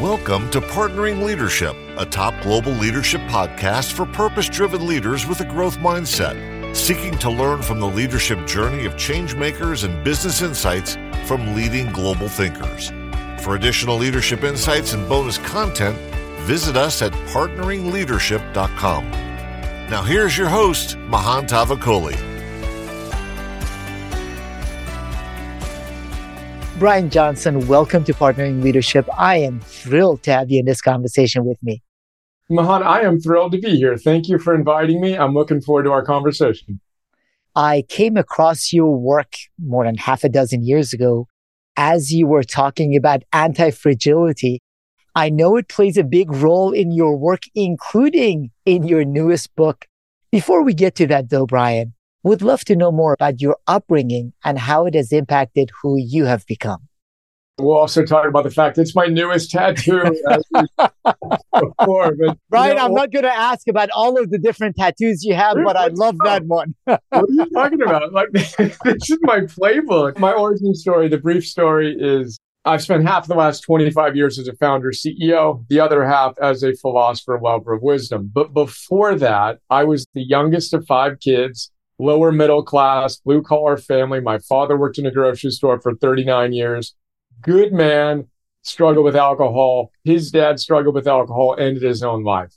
Welcome to Partnering Leadership, a top global leadership podcast for purpose driven leaders with a growth mindset, seeking to learn from the leadership journey of change makers and business insights from leading global thinkers. For additional leadership insights and bonus content, visit us at partneringleadership.com. Now, here's your host, Mahan Tavakoli. Brian Johnson, welcome to Partnering Leadership. I am thrilled to have you in this conversation with me. Mahan, I am thrilled to be here. Thank you for inviting me. I'm looking forward to our conversation. I came across your work more than half a dozen years ago as you were talking about anti fragility. I know it plays a big role in your work, including in your newest book. Before we get to that though, Brian, would love to know more about your upbringing and how it has impacted who you have become. We'll also talk about the fact it's my newest tattoo. before, but, Brian, know, I'm not going to ask about all of the different tattoos you have, but I love that one. what are you talking about? Like, this is my playbook. My origin story, the brief story is I've spent half the last 25 years as a founder CEO, the other half as a philosopher, lover of wisdom. But before that, I was the youngest of five kids lower middle class, blue collar family. My father worked in a grocery store for 39 years. Good man, struggled with alcohol. His dad struggled with alcohol, ended his own life.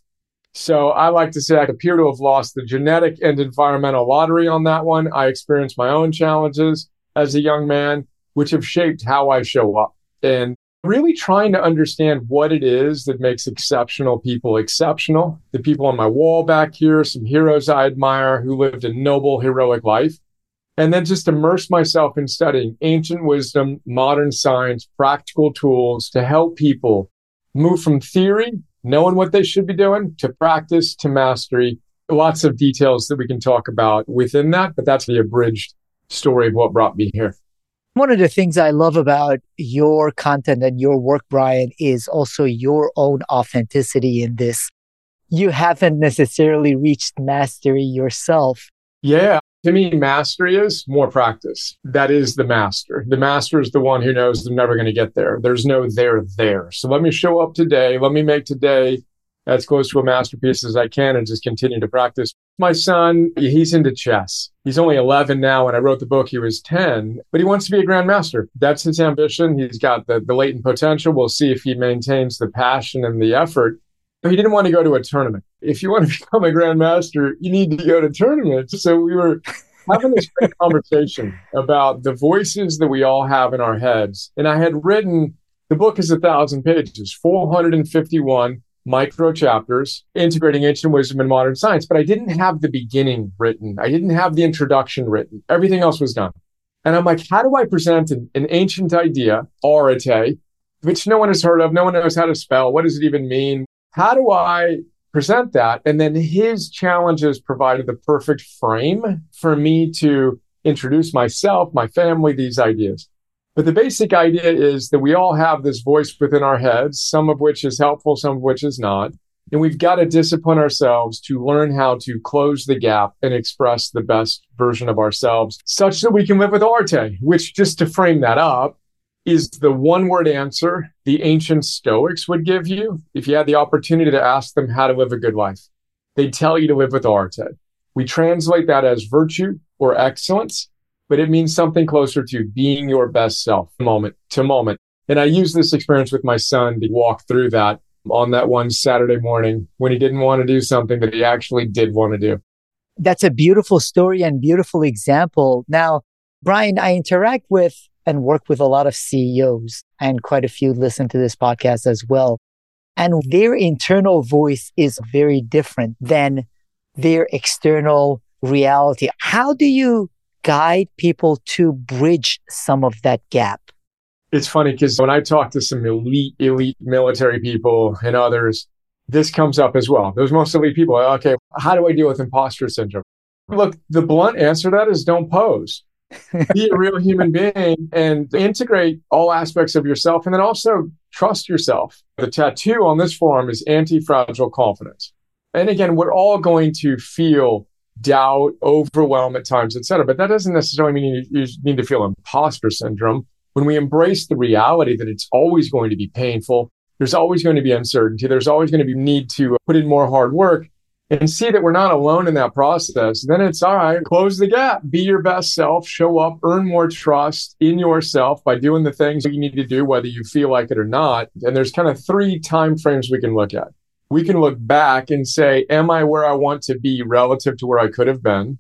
So I like to say I appear to have lost the genetic and environmental lottery on that one. I experienced my own challenges as a young man, which have shaped how I show up. And really trying to understand what it is that makes exceptional people exceptional. The people on my wall back here, some heroes I admire who lived a noble, heroic life. And then just immerse myself in studying ancient wisdom, modern science, practical tools to help people move from theory, knowing what they should be doing, to practice, to mastery. Lots of details that we can talk about within that, but that's the abridged story of what brought me here. One of the things I love about your content and your work, Brian, is also your own authenticity in this. You haven't necessarily reached mastery yourself. Yeah. To me, mastery is more practice. That is the master. The master is the one who knows they're never going to get there. There's no there there. So let me show up today. Let me make today as close to a masterpiece as I can and just continue to practice. My son, he's into chess. He's only 11 now. When I wrote the book, he was 10, but he wants to be a grandmaster. That's his ambition. He's got the, the latent potential. We'll see if he maintains the passion and the effort. But He didn't want to go to a tournament. If you want to become a grandmaster, you need to go to tournaments. So we were having this great conversation about the voices that we all have in our heads. And I had written the book is a thousand pages, 451 micro chapters integrating ancient wisdom and modern science, but I didn't have the beginning written. I didn't have the introduction written. Everything else was done. And I'm like, how do I present an, an ancient idea, arete, which no one has heard of? No one knows how to spell. What does it even mean? How do I present that? And then his challenges provided the perfect frame for me to introduce myself, my family, these ideas. But the basic idea is that we all have this voice within our heads, some of which is helpful, some of which is not. And we've got to discipline ourselves to learn how to close the gap and express the best version of ourselves such that we can live with Arete, which just to frame that up is the one word answer the ancient Stoics would give you if you had the opportunity to ask them how to live a good life. They'd tell you to live with Arete. We translate that as virtue or excellence but it means something closer to being your best self moment to moment. And I use this experience with my son to walk through that on that one Saturday morning when he didn't want to do something that he actually did want to do. That's a beautiful story and beautiful example. Now, Brian, I interact with and work with a lot of CEOs and quite a few listen to this podcast as well. And their internal voice is very different than their external reality. How do you guide people to bridge some of that gap? It's funny because when I talk to some elite, elite military people and others, this comes up as well. Those most elite people, okay, how do I deal with imposter syndrome? Look, the blunt answer to that is don't pose. Be a real human being and integrate all aspects of yourself and then also trust yourself. The tattoo on this form is anti fragile confidence. And again, we're all going to feel doubt, overwhelm at times, etc. But that doesn't necessarily mean you, you need to feel imposter syndrome. When we embrace the reality that it's always going to be painful, there's always going to be uncertainty. There's always going to be need to put in more hard work and see that we're not alone in that process. Then it's all right, close the gap, be your best self, show up, earn more trust in yourself by doing the things that you need to do, whether you feel like it or not. And there's kind of three time frames we can look at. We can look back and say, Am I where I want to be relative to where I could have been?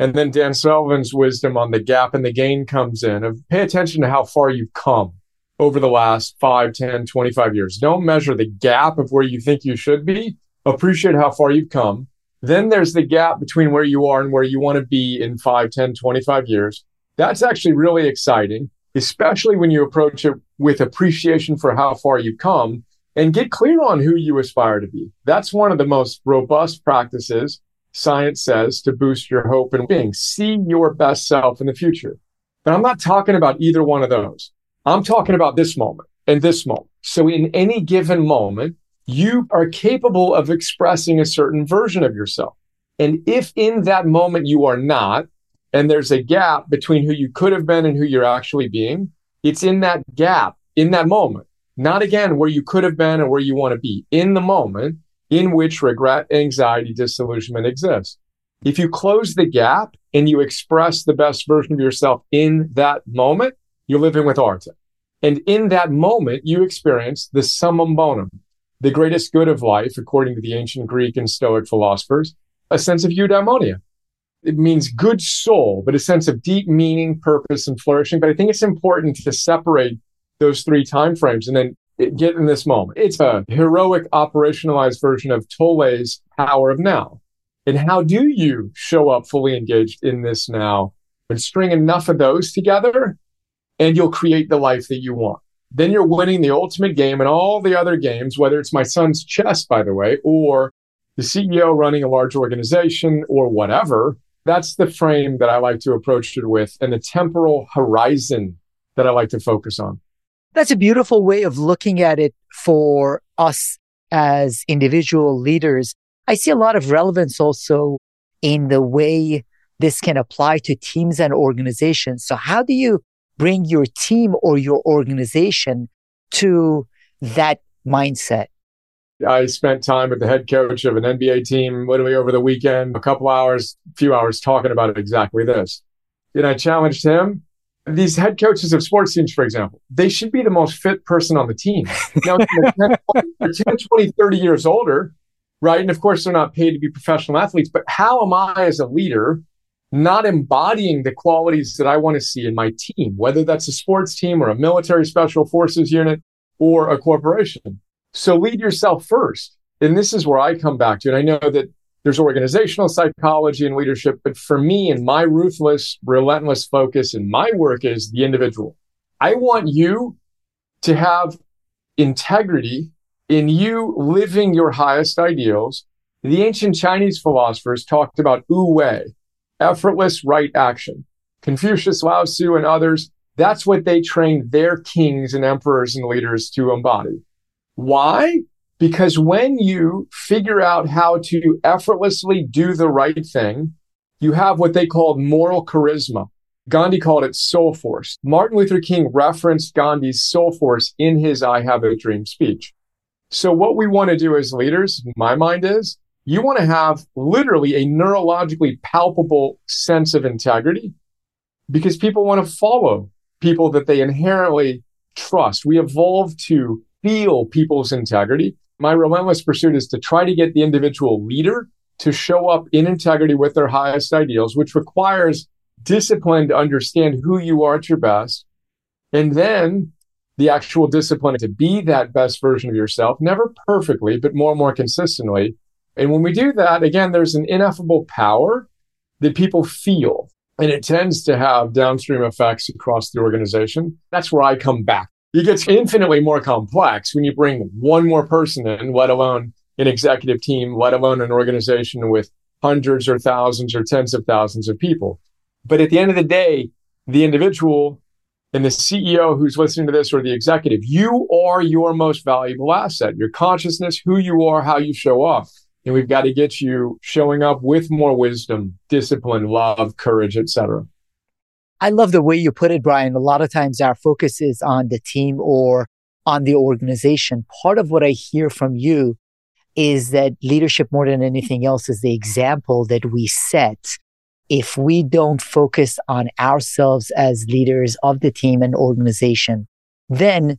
And then Dan Sullivan's wisdom on the gap and the gain comes in of pay attention to how far you've come over the last 5, 10, 25 years. Don't measure the gap of where you think you should be. Appreciate how far you've come. Then there's the gap between where you are and where you want to be in 5, 10, 25 years. That's actually really exciting, especially when you approach it with appreciation for how far you've come and get clear on who you aspire to be. That's one of the most robust practices science says to boost your hope and being. See your best self in the future. But I'm not talking about either one of those. I'm talking about this moment and this moment. So in any given moment, you are capable of expressing a certain version of yourself. And if in that moment you are not, and there's a gap between who you could have been and who you're actually being, it's in that gap, in that moment, not again where you could have been and where you want to be, in the moment in which regret, anxiety, disillusionment exists. If you close the gap and you express the best version of yourself in that moment, you're living with Arete. And in that moment, you experience the summum bonum, the greatest good of life, according to the ancient Greek and Stoic philosophers, a sense of eudaimonia. It means good soul, but a sense of deep meaning, purpose, and flourishing. But I think it's important to separate those three time frames and then get in this moment. It's a heroic operationalized version of Tolle's power of now. And how do you show up fully engaged in this now and string enough of those together and you'll create the life that you want. Then you're winning the ultimate game and all the other games, whether it's my son's chess, by the way, or the CEO running a large organization or whatever. That's the frame that I like to approach it with and the temporal horizon that I like to focus on. That's a beautiful way of looking at it for us as individual leaders. I see a lot of relevance also in the way this can apply to teams and organizations. So how do you bring your team or your organization to that mindset? I spent time with the head coach of an NBA team literally over the weekend, a couple hours, a few hours talking about exactly this. And I challenged him these head coaches of sports teams, for example, they should be the most fit person on the team. Now, they're 10, 10, 20, 30 years older, right? And of course, they're not paid to be professional athletes, but how am I as a leader not embodying the qualities that I want to see in my team, whether that's a sports team or a military special forces unit or a corporation? So lead yourself first. And this is where I come back to. And I know that there's organizational psychology and leadership. But for me and my ruthless, relentless focus in my work is the individual. I want you to have integrity in you living your highest ideals. The ancient Chinese philosophers talked about Wu Wei, effortless right action. Confucius, Lao Tzu, and others, that's what they trained their kings and emperors and leaders to embody. Why? Because when you figure out how to effortlessly do the right thing, you have what they called moral charisma. Gandhi called it soul force. Martin Luther King referenced Gandhi's soul force in his I Have a Dream speech. So what we want to do as leaders, my mind is, you want to have literally a neurologically palpable sense of integrity because people want to follow people that they inherently trust. We evolve to feel people's integrity my relentless pursuit is to try to get the individual leader to show up in integrity with their highest ideals, which requires discipline to understand who you are at your best. And then the actual discipline to be that best version of yourself, never perfectly, but more and more consistently. And when we do that, again, there's an ineffable power that people feel, and it tends to have downstream effects across the organization. That's where I come back it gets infinitely more complex when you bring one more person in, let alone an executive team, let alone an organization with hundreds or thousands or tens of thousands of people. But at the end of the day, the individual and the CEO who's listening to this or the executive, you are your most valuable asset, your consciousness, who you are, how you show up. And we've got to get you showing up with more wisdom, discipline, love, courage, etc. I love the way you put it, Brian. A lot of times our focus is on the team or on the organization. Part of what I hear from you is that leadership more than anything else is the example that we set. If we don't focus on ourselves as leaders of the team and organization, then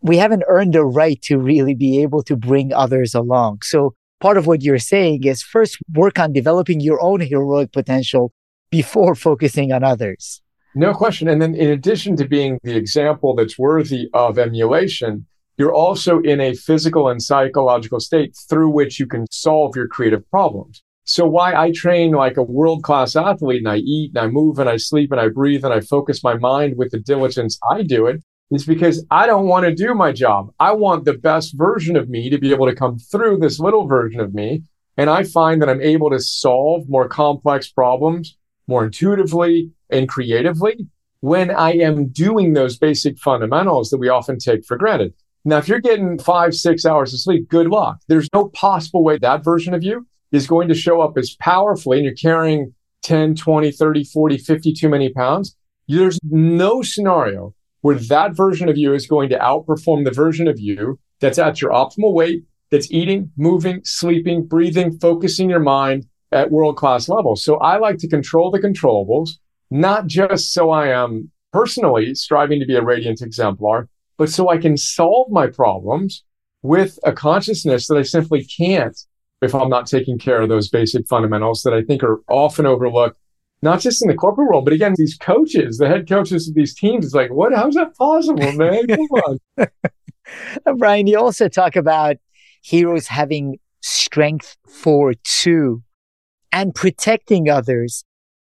we haven't earned the right to really be able to bring others along. So part of what you're saying is first work on developing your own heroic potential before focusing on others. No question. And then in addition to being the example that's worthy of emulation, you're also in a physical and psychological state through which you can solve your creative problems. So why I train like a world class athlete and I eat and I move and I sleep and I breathe and I focus my mind with the diligence I do it is because I don't want to do my job. I want the best version of me to be able to come through this little version of me. And I find that I'm able to solve more complex problems more intuitively and creatively when I am doing those basic fundamentals that we often take for granted. Now, if you're getting five, six hours of sleep, good luck. There's no possible way that version of you is going to show up as powerfully and you're carrying 10, 20, 30, 40, 50 too many pounds. There's no scenario where that version of you is going to outperform the version of you that's at your optimal weight, that's eating, moving, sleeping, breathing, focusing your mind at world class levels. So I like to control the controllables, not just so I am personally striving to be a radiant exemplar, but so I can solve my problems with a consciousness that I simply can't if I'm not taking care of those basic fundamentals that I think are often overlooked not just in the corporate world, but again, these coaches, the head coaches of these teams, is like, what? How's that possible, man? Come on. Uh, Brian, you also talk about heroes having strength for two and protecting others.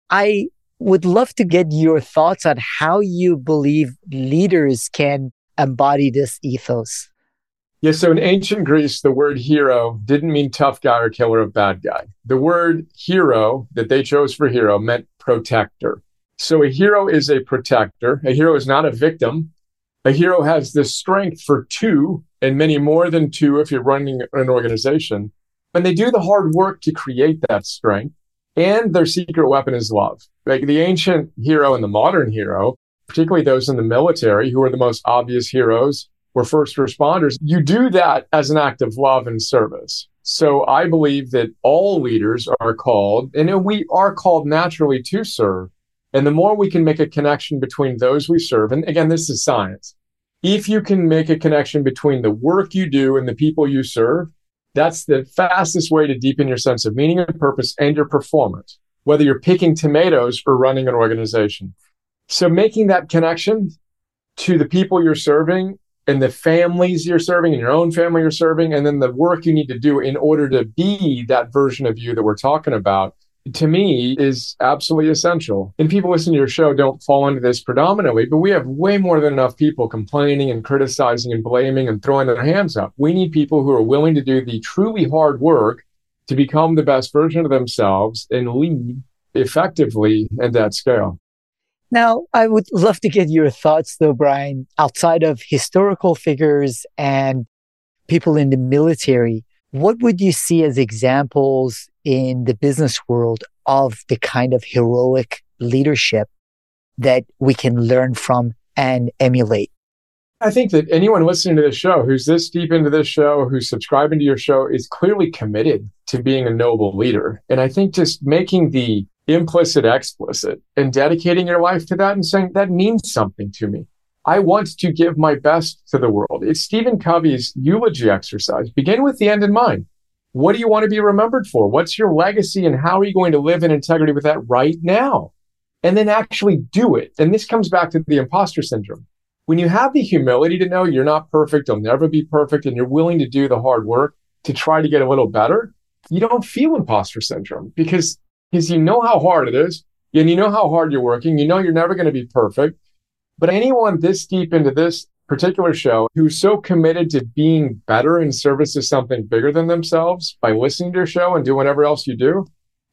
I would love to get your thoughts on how you believe leaders can embody this ethos. Yeah, so in ancient Greece, the word hero didn't mean tough guy or killer of bad guy. The word hero that they chose for hero meant protector. So a hero is a protector. A hero is not a victim. A hero has the strength for two and many more than two if you're running an organization. And they do the hard work to create that strength. And their secret weapon is love. Like the ancient hero and the modern hero, particularly those in the military who are the most obvious heroes, were first responders, you do that as an act of love and service. So I believe that all leaders are called, and we are called naturally to serve. And the more we can make a connection between those we serve, and again, this is science. If you can make a connection between the work you do and the people you serve, that's the fastest way to deepen your sense of meaning and purpose and your performance, whether you're picking tomatoes or running an organization. So making that connection to the people you're serving and the families you're serving and your own family you're serving, and then the work you need to do in order to be that version of you that we're talking about, to me is absolutely essential. And people listening to your show don't fall into this predominantly, but we have way more than enough people complaining and criticizing and blaming and throwing their hands up. We need people who are willing to do the truly hard work to become the best version of themselves and lead effectively at that scale. Now, I would love to get your thoughts though, Brian, outside of historical figures and people in the military. What would you see as examples in the business world of the kind of heroic leadership that we can learn from and emulate? I think that anyone listening to this show who's this deep into this show, who's subscribing to your show, is clearly committed to being a noble leader. And I think just making the implicit, explicit, and dedicating your life to that and saying that means something to me. I want to give my best to the world. It's Stephen Covey's eulogy exercise. Begin with the end in mind. What do you want to be remembered for? What's your legacy and how are you going to live in integrity with that right now? And then actually do it. And this comes back to the imposter syndrome. When you have the humility to know you're not perfect, you'll never be perfect, and you're willing to do the hard work to try to get a little better, you don't feel imposter syndrome because because you know how hard it is and you know how hard you're working. You know you're never going to be perfect. But anyone this deep into this particular show who's so committed to being better in service to something bigger than themselves by listening to your show and doing whatever else you do,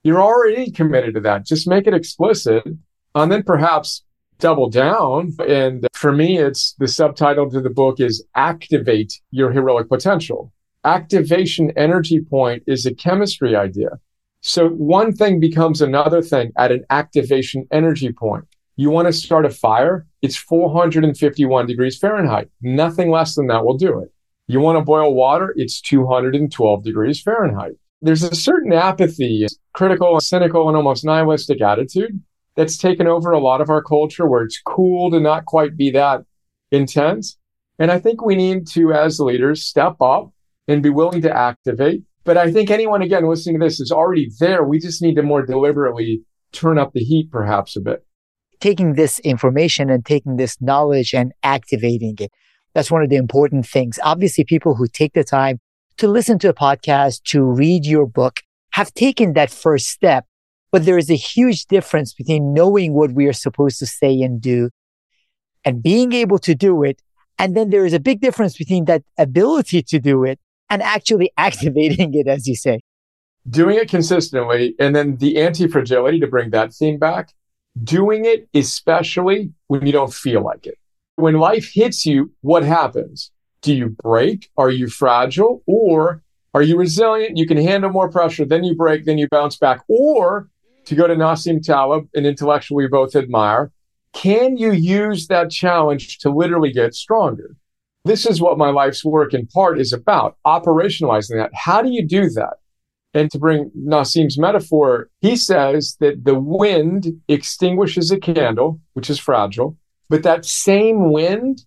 you're already committed to that. Just make it explicit and then perhaps double down. And for me, it's the subtitle to the book is Activate Your Heroic Potential. Activation energy point is a chemistry idea. So one thing becomes another thing at an activation energy point. You want to start a fire? It's 451 degrees Fahrenheit. Nothing less than that will do it. You want to boil water? It's 212 degrees Fahrenheit. There's a certain apathy, critical, cynical, and almost nihilistic attitude that's taken over a lot of our culture where it's cool to not quite be that intense. And I think we need to, as leaders, step up and be willing to activate. But I think anyone, again, listening to this is already there. We just need to more deliberately turn up the heat perhaps a bit. Taking this information and taking this knowledge and activating it. That's one of the important things. Obviously, people who take the time to listen to a podcast, to read your book, have taken that first step. But there is a huge difference between knowing what we are supposed to say and do and being able to do it. And then there is a big difference between that ability to do it and actually activating it, as you say. Doing it consistently. And then the anti fragility to bring that theme back, doing it especially when you don't feel like it. When life hits you, what happens? Do you break? Are you fragile? Or are you resilient? You can handle more pressure. Then you break, then you bounce back. Or to go to Nassim Taleb, an intellectual we both admire, can you use that challenge to literally get stronger? This is what my life's work in part is about, operationalizing that. How do you do that? And to bring Nassim's metaphor, he says that the wind extinguishes a candle, which is fragile, but that same wind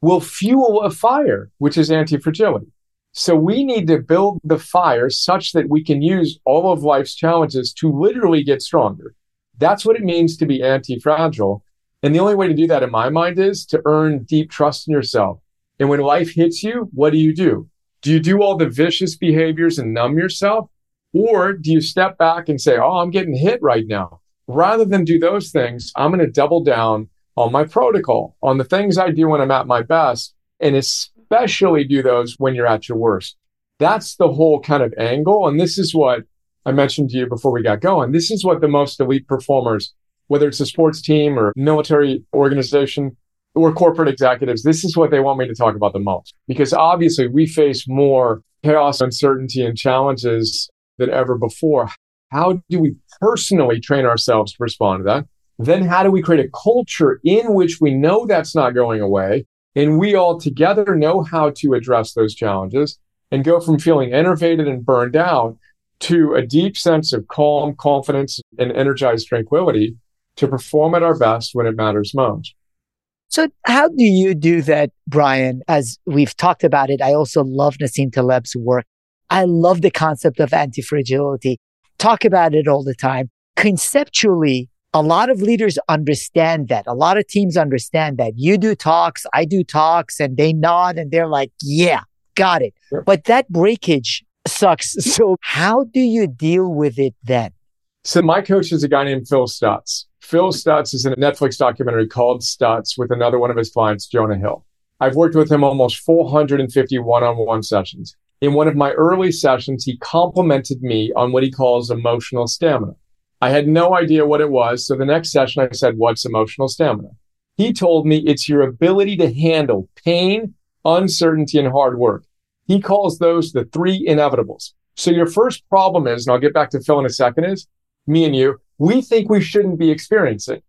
will fuel a fire, which is anti fragility. So we need to build the fire such that we can use all of life's challenges to literally get stronger. That's what it means to be anti fragile. And the only way to do that in my mind is to earn deep trust in yourself. And when life hits you, what do you do? Do you do all the vicious behaviors and numb yourself? Or do you step back and say, Oh, I'm getting hit right now? Rather than do those things, I'm going to double down on my protocol, on the things I do when I'm at my best, and especially do those when you're at your worst. That's the whole kind of angle. And this is what I mentioned to you before we got going. This is what the most elite performers, whether it's a sports team or military organization or corporate executives, this is what they want me to talk about the most. Because obviously we face more chaos, uncertainty, and challenges than ever before. How do we personally train ourselves to respond to that? Then how do we create a culture in which we know that's not going away and we all together know how to address those challenges and go from feeling enervated and burned out to a deep sense of calm, confidence, and energized tranquility to perform at our best when it matters most. So, how do you do that, Brian? As we've talked about it, I also love Nassim Taleb's work. I love the concept of anti fragility. Talk about it all the time. Conceptually, a lot of leaders understand that. A lot of teams understand that. You do talks, I do talks, and they nod and they're like, yeah, got it. Sure. But that breakage sucks. So, how do you deal with it then? So, my coach is a guy named Phil Stutz. Phil Stutz is in a Netflix documentary called Stutz with another one of his clients, Jonah Hill. I've worked with him almost 450 one on one sessions. In one of my early sessions, he complimented me on what he calls emotional stamina. I had no idea what it was. So the next session, I said, What's emotional stamina? He told me it's your ability to handle pain, uncertainty, and hard work. He calls those the three inevitables. So your first problem is, and I'll get back to Phil in a second, is me and you, we think we shouldn't be experiencing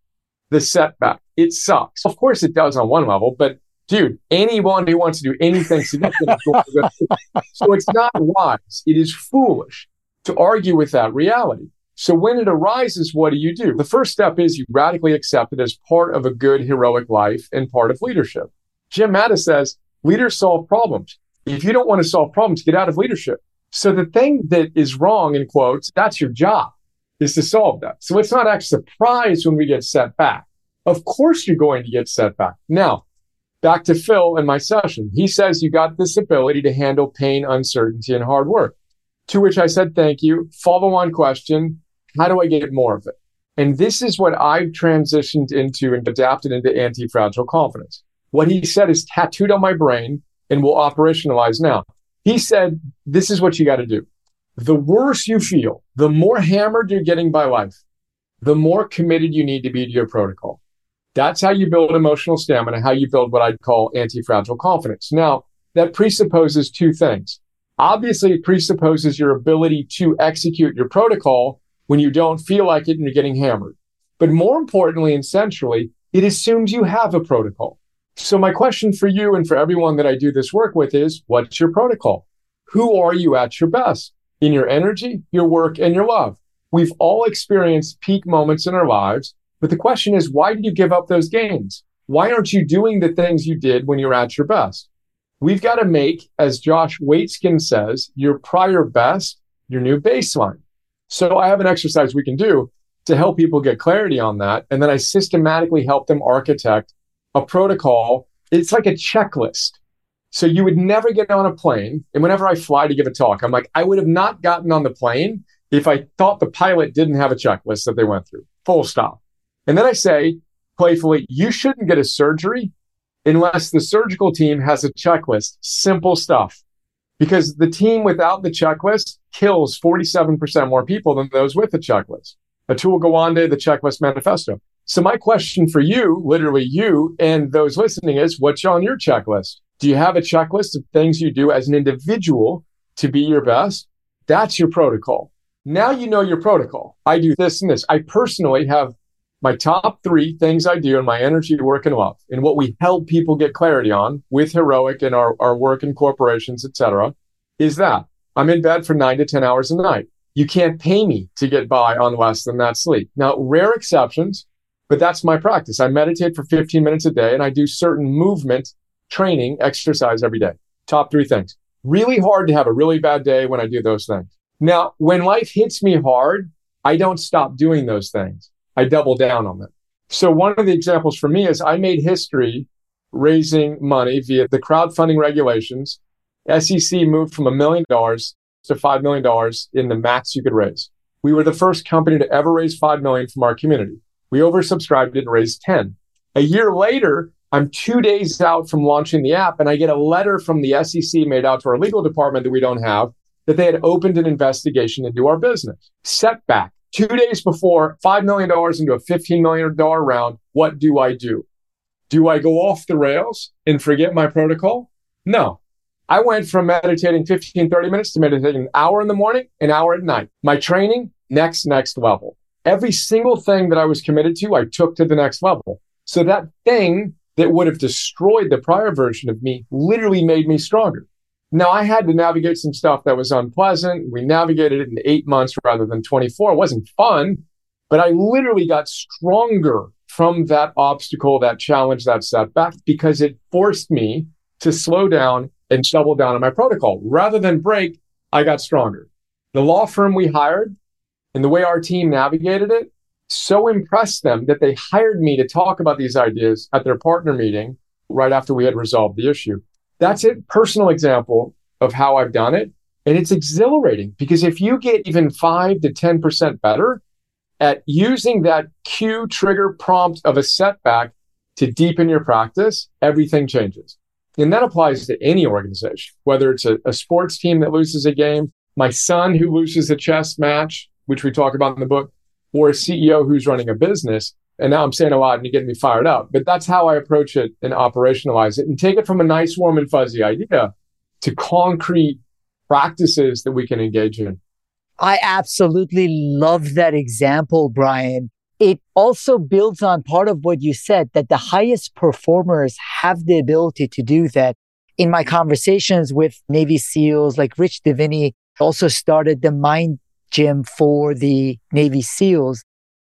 the setback. It sucks. Of course it does on one level, but dude, anyone who wants to do anything significant So it's not wise. It is foolish to argue with that reality. So when it arises, what do you do? The first step is you radically accept it as part of a good heroic life and part of leadership. Jim Mattis says leaders solve problems. If you don't want to solve problems, get out of leadership. So the thing that is wrong in quotes, that's your job is to solve that. So it's not a surprised when we get set back. Of course you're going to get set back. Now, back to Phil in my session. He says you got this ability to handle pain, uncertainty, and hard work. To which I said, thank you. Follow on question. How do I get more of it? And this is what I've transitioned into and adapted into anti fragile confidence. What he said is tattooed on my brain and will operationalize now. He said, This is what you got to do. The worse you feel, the more hammered you're getting by life, the more committed you need to be to your protocol. That's how you build emotional stamina, how you build what I'd call anti fragile confidence. Now, that presupposes two things. Obviously, it presupposes your ability to execute your protocol when you don't feel like it and you're getting hammered. But more importantly and centrally, it assumes you have a protocol. So my question for you and for everyone that I do this work with is, what's your protocol? Who are you at your best in your energy, your work, and your love? We've all experienced peak moments in our lives, but the question is, why did you give up those gains? Why aren't you doing the things you did when you're at your best? We've got to make, as Josh Waitzkin says, your prior best your new baseline. So I have an exercise we can do to help people get clarity on that. And then I systematically help them architect a protocol. It's like a checklist. So you would never get on a plane. And whenever I fly to give a talk, I'm like, I would have not gotten on the plane if I thought the pilot didn't have a checklist that they went through. Full stop. And then I say playfully, you shouldn't get a surgery unless the surgical team has a checklist. Simple stuff. Because the team without the checklist kills 47% more people than those with the checklist. Atul Gawande, the checklist manifesto. So my question for you, literally you and those listening is what's on your checklist? Do you have a checklist of things you do as an individual to be your best? That's your protocol. Now you know your protocol. I do this and this. I personally have my top three things I do in my energy, work, and love, and what we help people get clarity on with heroic and our, our work in corporations, etc., is that I'm in bed for nine to 10 hours a night. You can't pay me to get by on less than that sleep. Now, rare exceptions, but that's my practice. I meditate for 15 minutes a day and I do certain movement training exercise every day. Top three things. Really hard to have a really bad day when I do those things. Now, when life hits me hard, I don't stop doing those things. I double down on them. So one of the examples for me is I made history raising money via the crowdfunding regulations. SEC moved from a million dollars to $5 million in the max you could raise. We were the first company to ever raise 5 million from our community. We oversubscribed and raised 10. A year later, I'm two days out from launching the app and I get a letter from the SEC made out to our legal department that we don't have that they had opened an investigation into our business. Setback. Two days before, $5 million into a $15 million round. What do I do? Do I go off the rails and forget my protocol? No. I went from meditating 15, 30 minutes to meditating an hour in the morning, an hour at night. My training, next, next level. Every single thing that I was committed to, I took to the next level. So that thing that would have destroyed the prior version of me literally made me stronger. Now I had to navigate some stuff that was unpleasant. We navigated it in eight months rather than 24. It wasn't fun, but I literally got stronger from that obstacle, that challenge, that setback, because it forced me to slow down and double down on my protocol. Rather than break, I got stronger. The law firm we hired and the way our team navigated it so impressed them that they hired me to talk about these ideas at their partner meeting right after we had resolved the issue. That's a personal example of how I've done it. And it's exhilarating because if you get even five to 10% better at using that cue trigger prompt of a setback to deepen your practice, everything changes. And that applies to any organization, whether it's a, a sports team that loses a game, my son who loses a chess match, which we talk about in the book, or a CEO who's running a business. And now I'm saying a lot and you're getting me fired up, but that's how I approach it and operationalize it and take it from a nice, warm and fuzzy idea to concrete practices that we can engage in. I absolutely love that example, Brian. It also builds on part of what you said that the highest performers have the ability to do that. In my conversations with Navy SEALs like Rich Diviney, also started the mind gym for the Navy SEALs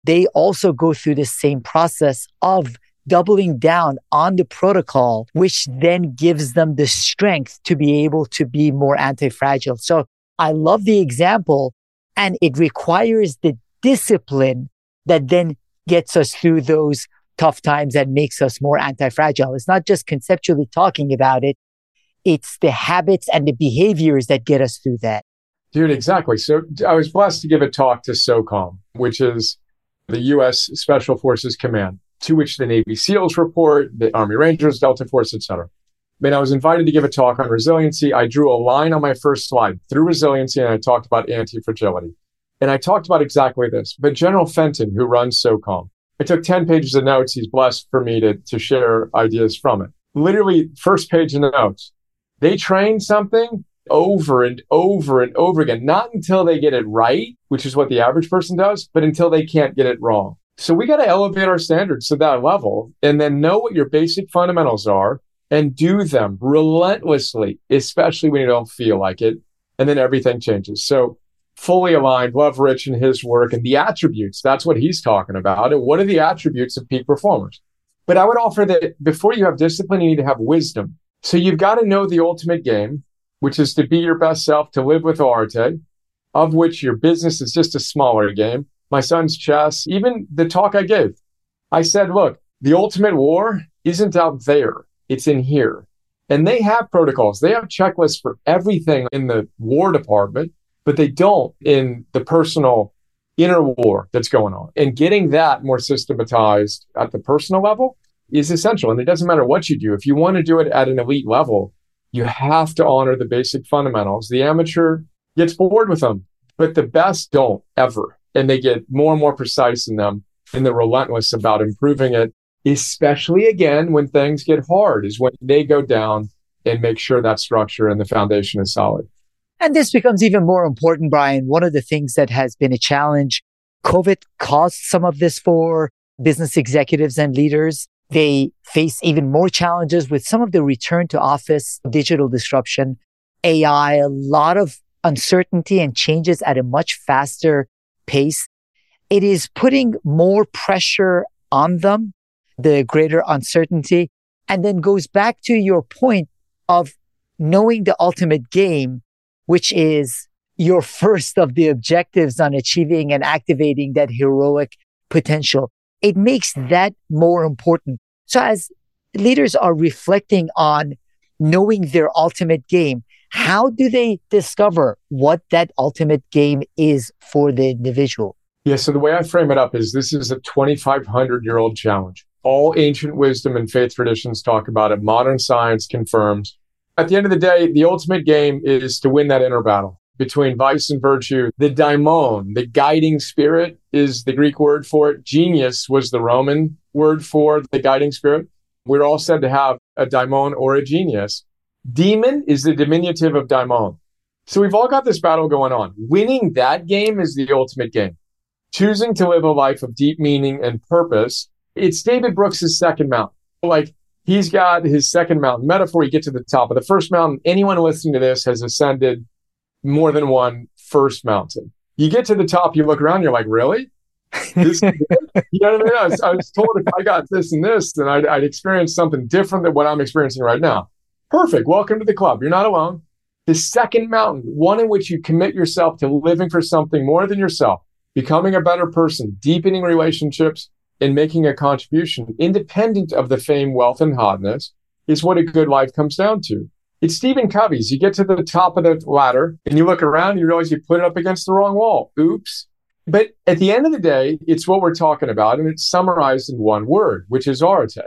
they also go through the same process of doubling down on the protocol, which then gives them the strength to be able to be more anti-fragile. So I love the example and it requires the discipline that then gets us through those tough times and makes us more anti-fragile. It's not just conceptually talking about it. It's the habits and the behaviors that get us through that. Dude, exactly. So I was blessed to give a talk to SOCOM, which is the U.S. Special Forces Command, to which the Navy SEALs report, the Army Rangers, Delta Force, etc. And I was invited to give a talk on resiliency. I drew a line on my first slide through resiliency, and I talked about anti-fragility. And I talked about exactly this. But General Fenton, who runs SOCOM, I took 10 pages of notes. He's blessed for me to, to share ideas from it. Literally, first page of the notes. They train something over and over and over again, not until they get it right, which is what the average person does, but until they can't get it wrong. So we got to elevate our standards to that level and then know what your basic fundamentals are and do them relentlessly, especially when you don't feel like it. And then everything changes. So fully aligned, love Rich and his work and the attributes. That's what he's talking about. And what are the attributes of peak performers? But I would offer that before you have discipline, you need to have wisdom. So you've got to know the ultimate game, which is to be your best self, to live with arete, of which your business is just a smaller game. My son's chess, even the talk I gave, I said, look, the ultimate war isn't out there. It's in here. And they have protocols. They have checklists for everything in the war department, but they don't in the personal inner war that's going on. And getting that more systematized at the personal level is essential. And it doesn't matter what you do. If you want to do it at an elite level, you have to honor the basic fundamentals. The amateur gets bored with them, but the best don't ever. And they get more and more precise in them and they're relentless about improving it, especially again when things get hard, is when they go down and make sure that structure and the foundation is solid. And this becomes even more important, Brian. One of the things that has been a challenge, COVID caused some of this for business executives and leaders. They face even more challenges with some of the return to office, digital disruption, AI, a lot of uncertainty and changes at a much faster pace. It is putting more pressure on them, the greater uncertainty, and then goes back to your point of knowing the ultimate game, which is your first of the objectives on achieving and activating that heroic potential it makes that more important. So as leaders are reflecting on knowing their ultimate game, how do they discover what that ultimate game is for the individual? Yeah. So the way I frame it up is this is a 2,500 year old challenge. All ancient wisdom and faith traditions talk about it. Modern science confirms. At the end of the day, the ultimate game is to win that inner battle between vice and virtue. The daimon, the guiding spirit, is the Greek word for it. Genius was the Roman word for the guiding spirit. We're all said to have a daimon or a genius. Demon is the diminutive of daimon. So we've all got this battle going on. Winning that game is the ultimate game. Choosing to live a life of deep meaning and purpose. It's David Brooks' second mountain. Like he's got his second mountain metaphor. You get to the top of the first mountain. Anyone listening to this has ascended more than one first mountain. You get to the top, you look around, you're like, really? This, you know what I mean? I was, I was, told if I got this and this, then I'd, I'd experience something different than what I'm experiencing right now. Perfect. Welcome to the club. You're not alone. The second mountain, one in which you commit yourself to living for something more than yourself, becoming a better person, deepening relationships, and making a contribution independent of the fame, wealth, and hotness is what a good life comes down to. It's Stephen Covey's. You get to the top of the ladder and you look around and you realize you put it up against the wrong wall. Oops. But at the end of the day, it's what we're talking about. And it's summarized in one word, which is arete.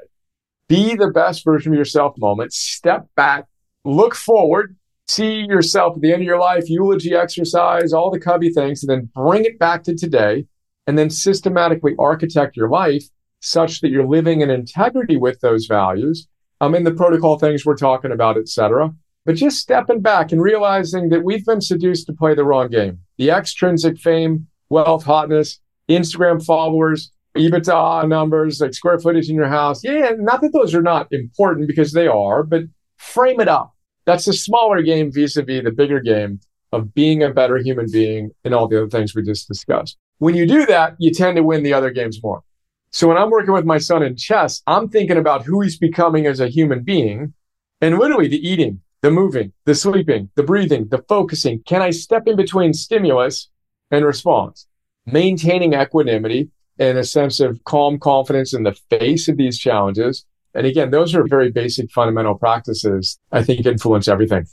Be the best version of yourself moment. Step back, look forward, see yourself at the end of your life, eulogy exercise, all the Covey things, and then bring it back to today. And then systematically architect your life such that you're living in integrity with those values I'm in the protocol things we're talking about, et cetera. But just stepping back and realizing that we've been seduced to play the wrong game. The extrinsic fame, wealth, hotness, Instagram followers, EBITDA numbers, like square footage in your house. Yeah, not that those are not important because they are, but frame it up. That's the smaller game vis-a-vis the bigger game of being a better human being and all the other things we just discussed. When you do that, you tend to win the other games more. So when I'm working with my son in chess, I'm thinking about who he's becoming as a human being and literally the eating, the moving, the sleeping, the breathing, the focusing. Can I step in between stimulus and response? Maintaining equanimity and a sense of calm confidence in the face of these challenges. And again, those are very basic fundamental practices I think influence everything.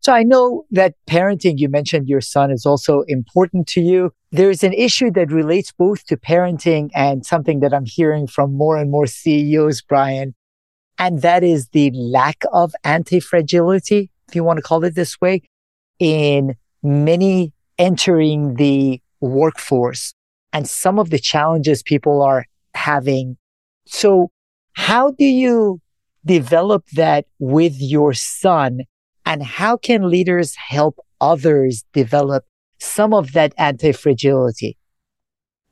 So I know that parenting, you mentioned your son is also important to you. There's an issue that relates both to parenting and something that I'm hearing from more and more CEOs, Brian. And that is the lack of anti-fragility, if you want to call it this way, in many entering the workforce and some of the challenges people are having. So how do you develop that with your son and how can leaders help others develop some of that anti-fragility?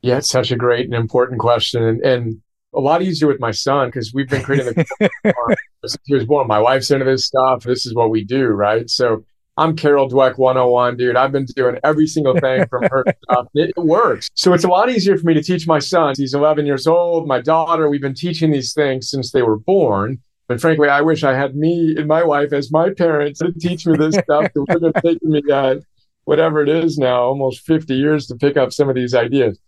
Yeah, it's such a great and important question. And, and a lot easier with my son because we've been creating the he was born. My wife's into this stuff. This is what we do, right? So I'm Carol Dweck 101, dude. I've been doing every single thing from her stuff. It, it works. So it's a lot easier for me to teach my son. He's 11 years old. My daughter, we've been teaching these things since they were born. And frankly, I wish I had me and my wife as my parents to teach me this stuff. It would have taken me, uh, whatever it is now, almost 50 years to pick up some of these ideas.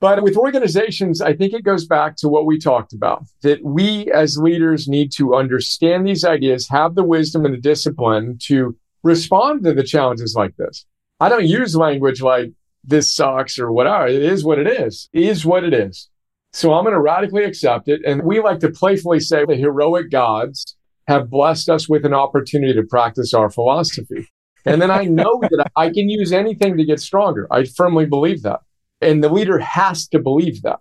But with organizations, I think it goes back to what we talked about that we as leaders need to understand these ideas, have the wisdom and the discipline to respond to the challenges like this. I don't use language like this sucks or whatever. It is what it is. It is what it is. So I'm going to radically accept it. And we like to playfully say the heroic gods have blessed us with an opportunity to practice our philosophy. And then I know that I can use anything to get stronger. I firmly believe that. And the leader has to believe that.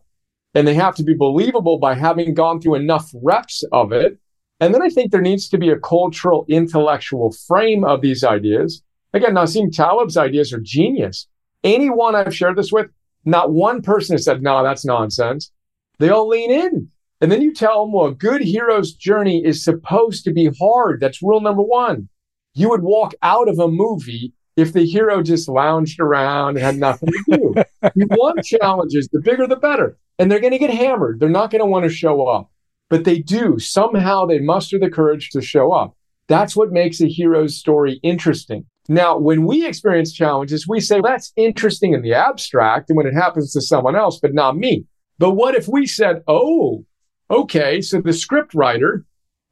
And they have to be believable by having gone through enough reps of it and then I think there needs to be a cultural, intellectual frame of these ideas. Again, Nassim Taleb's ideas are genius. Anyone I've shared this with, not one person has said, no, that's nonsense. They all lean in. And then you tell them, well, a good hero's journey is supposed to be hard. That's rule number one. You would walk out of a movie if the hero just lounged around and had nothing to do. you want challenges, the bigger the better. And they're going to get hammered. They're not going to want to show up but they do. Somehow they muster the courage to show up. That's what makes a hero's story interesting. Now, when we experience challenges, we say that's interesting in the abstract and when it happens to someone else, but not me. But what if we said, oh, okay, so the script writer,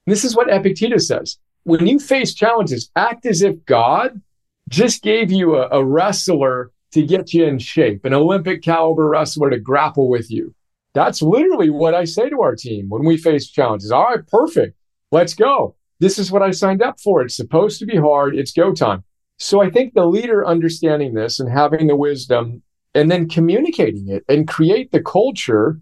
this is what Epictetus says. When you face challenges, act as if God just gave you a, a wrestler to get you in shape, an Olympic caliber wrestler to grapple with you. That's literally what I say to our team when we face challenges. All right, perfect. Let's go. This is what I signed up for. It's supposed to be hard. It's go time. So I think the leader understanding this and having the wisdom and then communicating it and create the culture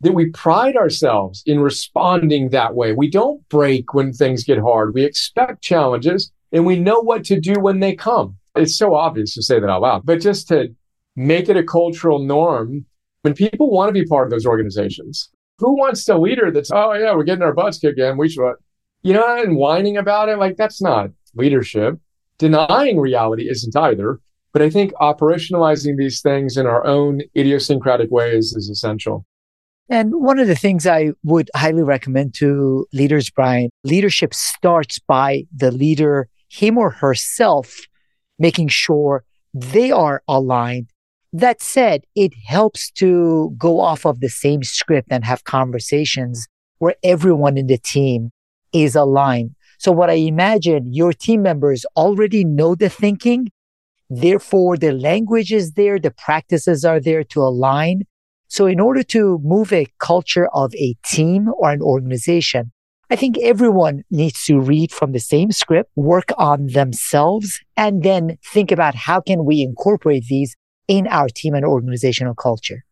that we pride ourselves in responding that way. We don't break when things get hard. We expect challenges and we know what to do when they come. It's so obvious to say that out loud, but just to make it a cultural norm when people want to be part of those organizations, who wants a leader that's, oh, yeah, we're getting our butts kicked in. We should, you know, and whining about it? Like, that's not leadership. Denying reality isn't either. But I think operationalizing these things in our own idiosyncratic ways is essential. And one of the things I would highly recommend to leaders, Brian, leadership starts by the leader, him or herself, making sure they are aligned that said, it helps to go off of the same script and have conversations where everyone in the team is aligned. So what I imagine your team members already know the thinking. Therefore, the language is there. The practices are there to align. So in order to move a culture of a team or an organization, I think everyone needs to read from the same script, work on themselves, and then think about how can we incorporate these in our team and organizational culture.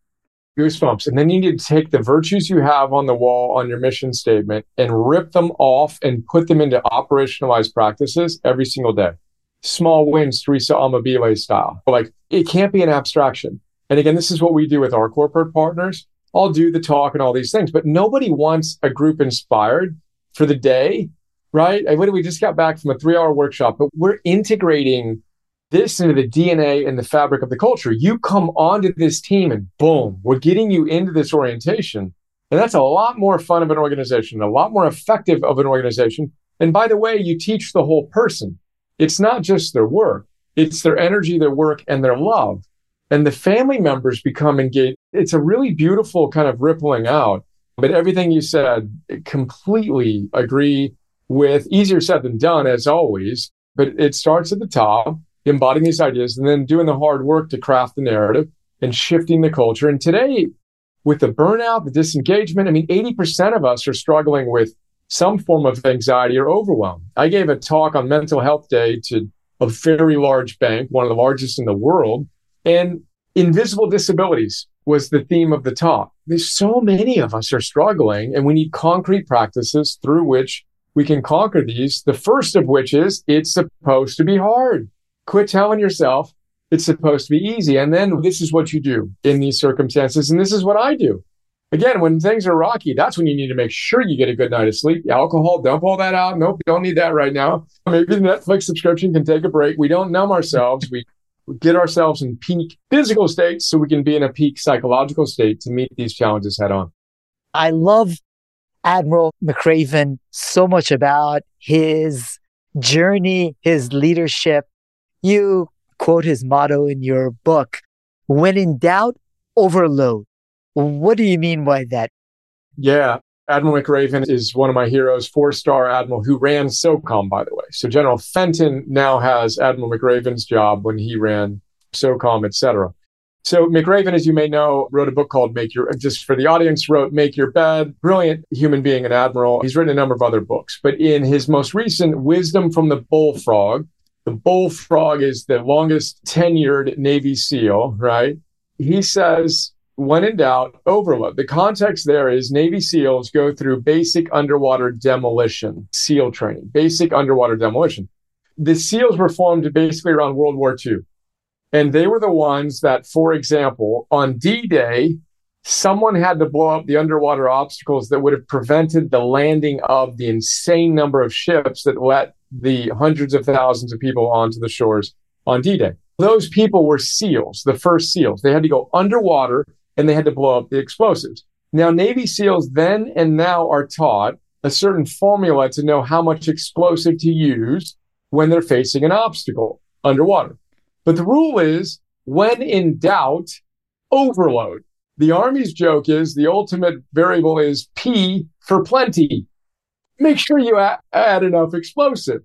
Goosebumps. And then you need to take the virtues you have on the wall on your mission statement and rip them off and put them into operationalized practices every single day. Small wins, Teresa Amabile style. Like it can't be an abstraction. And again, this is what we do with our corporate partners. I'll do the talk and all these things, but nobody wants a group inspired for the day, right? I literally just got back from a three hour workshop, but we're integrating this into the DNA and the fabric of the culture. You come onto this team and boom, we're getting you into this orientation. And that's a lot more fun of an organization, a lot more effective of an organization. And by the way, you teach the whole person. It's not just their work, it's their energy, their work, and their love. And the family members become engaged. It's a really beautiful kind of rippling out. But everything you said, completely agree with. Easier said than done, as always. But it starts at the top embodying these ideas and then doing the hard work to craft the narrative and shifting the culture. And today, with the burnout, the disengagement, I mean, 80% of us are struggling with some form of anxiety or overwhelm. I gave a talk on mental health day to a very large bank, one of the largest in the world, and invisible disabilities was the theme of the talk. There's so many of us are struggling and we need concrete practices through which we can conquer these. The first of which is it's supposed to be hard. Quit telling yourself It's supposed to be easy. And then this is what you do in these circumstances. And this is what I do. Again, when things are rocky, that's when you need to make sure you get a good night of sleep. Alcohol, dump all that out. Nope, don't need that right now. Maybe the Netflix subscription can take a break. We don't numb ourselves. We get ourselves in peak physical states so we can be in a peak psychological state to meet these challenges head on. I love Admiral McRaven so much about his journey, his leadership. You quote his motto in your book when in doubt, overload. What do you mean by that? Yeah. Admiral McRaven is one of my heroes, four star admiral who ran SOCOM, by the way. So General Fenton now has Admiral McRaven's job when he ran SOCOM, et cetera. So McRaven, as you may know, wrote a book called Make Your, just for the audience, wrote Make Your Bed. Brilliant human being and admiral. He's written a number of other books, but in his most recent Wisdom from the Bullfrog, the bullfrog is the longest tenured Navy SEAL, right? He says when in doubt, overload. The context there is Navy SEALs go through basic underwater demolition, SEAL training, basic underwater demolition. The SEALs were formed basically around World War II. And they were the ones that, for example, on D Day, someone had to blow up the underwater obstacles that would have prevented the landing of the insane number of ships that let the hundreds of thousands of people onto the shores on D Day. Those people were SEALs, the first SEALs. They had to go underwater and they had to blow up the explosives. Now, Navy SEALs then and now are taught a certain formula to know how much explosive to use when they're facing an obstacle underwater. But the rule is when in doubt, overload. The Army's joke is the ultimate variable is P for plenty. Make sure you add enough explosive.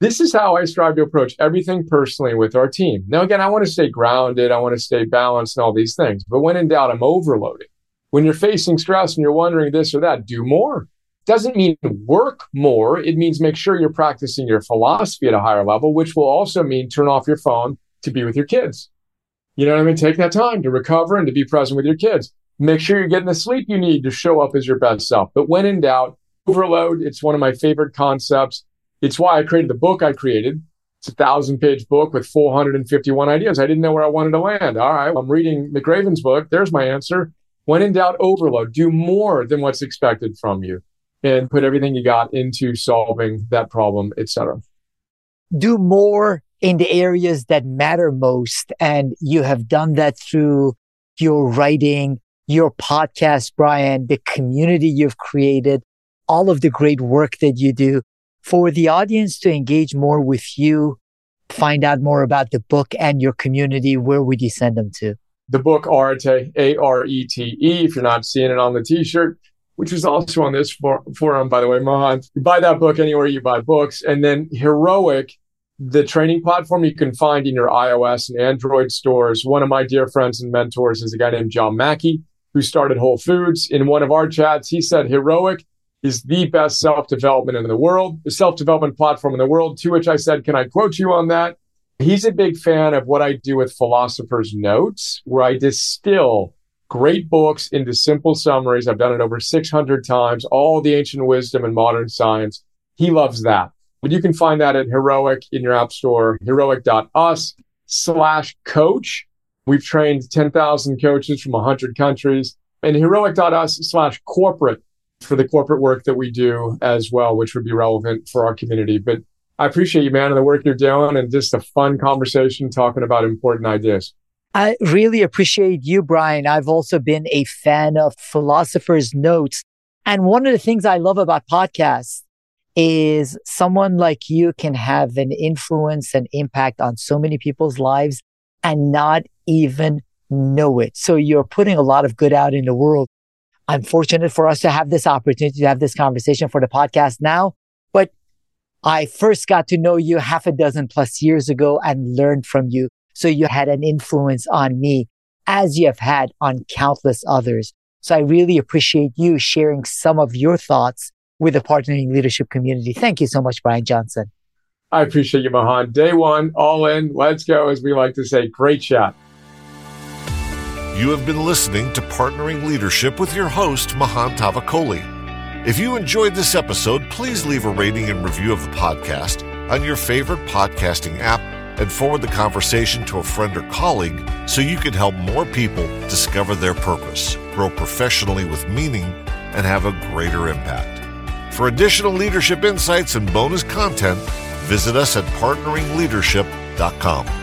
This is how I strive to approach everything personally with our team. Now, again, I want to stay grounded. I want to stay balanced and all these things. But when in doubt, I'm overloading. When you're facing stress and you're wondering this or that, do more. Doesn't mean work more. It means make sure you're practicing your philosophy at a higher level, which will also mean turn off your phone to be with your kids. You know what I mean? Take that time to recover and to be present with your kids. Make sure you're getting the sleep you need to show up as your best self. But when in doubt, overload, it's one of my favorite concepts. It's why I created the book I created. It's a thousand page book with 451 ideas. I didn't know where I wanted to land. All right, I'm reading McRaven's book. There's my answer. When in doubt, overload. Do more than what's expected from you and put everything you got into solving that problem, etc. Do more in the areas that matter most. And you have done that through your writing, your podcast, Brian, the community you've created, all of the great work that you do for the audience to engage more with you, find out more about the book and your community, where would you send them to? The book Arete, A R E T E, if you're not seeing it on the t shirt, which is also on this for- forum, by the way, Mahan. You buy that book anywhere you buy books. And then Heroic, the training platform you can find in your iOS and Android stores. One of my dear friends and mentors is a guy named John Mackey, who started Whole Foods. In one of our chats, he said, Heroic is the best self development in the world, the self development platform in the world. To which I said, Can I quote you on that? He's a big fan of what I do with Philosopher's Notes, where I distill great books into simple summaries. I've done it over 600 times, all the ancient wisdom and modern science. He loves that. But you can find that at Heroic in your app store, heroic.us slash coach. We've trained 10,000 coaches from 100 countries and heroic.us slash corporate for the corporate work that we do as well, which would be relevant for our community. But I appreciate you, man, and the work you're doing and just a fun conversation talking about important ideas. I really appreciate you, Brian. I've also been a fan of Philosopher's Notes. And one of the things I love about podcasts is someone like you can have an influence and impact on so many people's lives and not even know it. So you're putting a lot of good out in the world. I'm fortunate for us to have this opportunity to have this conversation for the podcast now. But I first got to know you half a dozen plus years ago and learned from you. So you had an influence on me as you have had on countless others. So I really appreciate you sharing some of your thoughts with the partnering leadership community. Thank you so much, Brian Johnson. I appreciate you, Mahan. Day one, all in. Let's go, as we like to say. Great chat. You have been listening to Partnering Leadership with your host, Mahan Tavakoli. If you enjoyed this episode, please leave a rating and review of the podcast on your favorite podcasting app and forward the conversation to a friend or colleague so you can help more people discover their purpose, grow professionally with meaning, and have a greater impact. For additional leadership insights and bonus content, visit us at partneringleadership.com.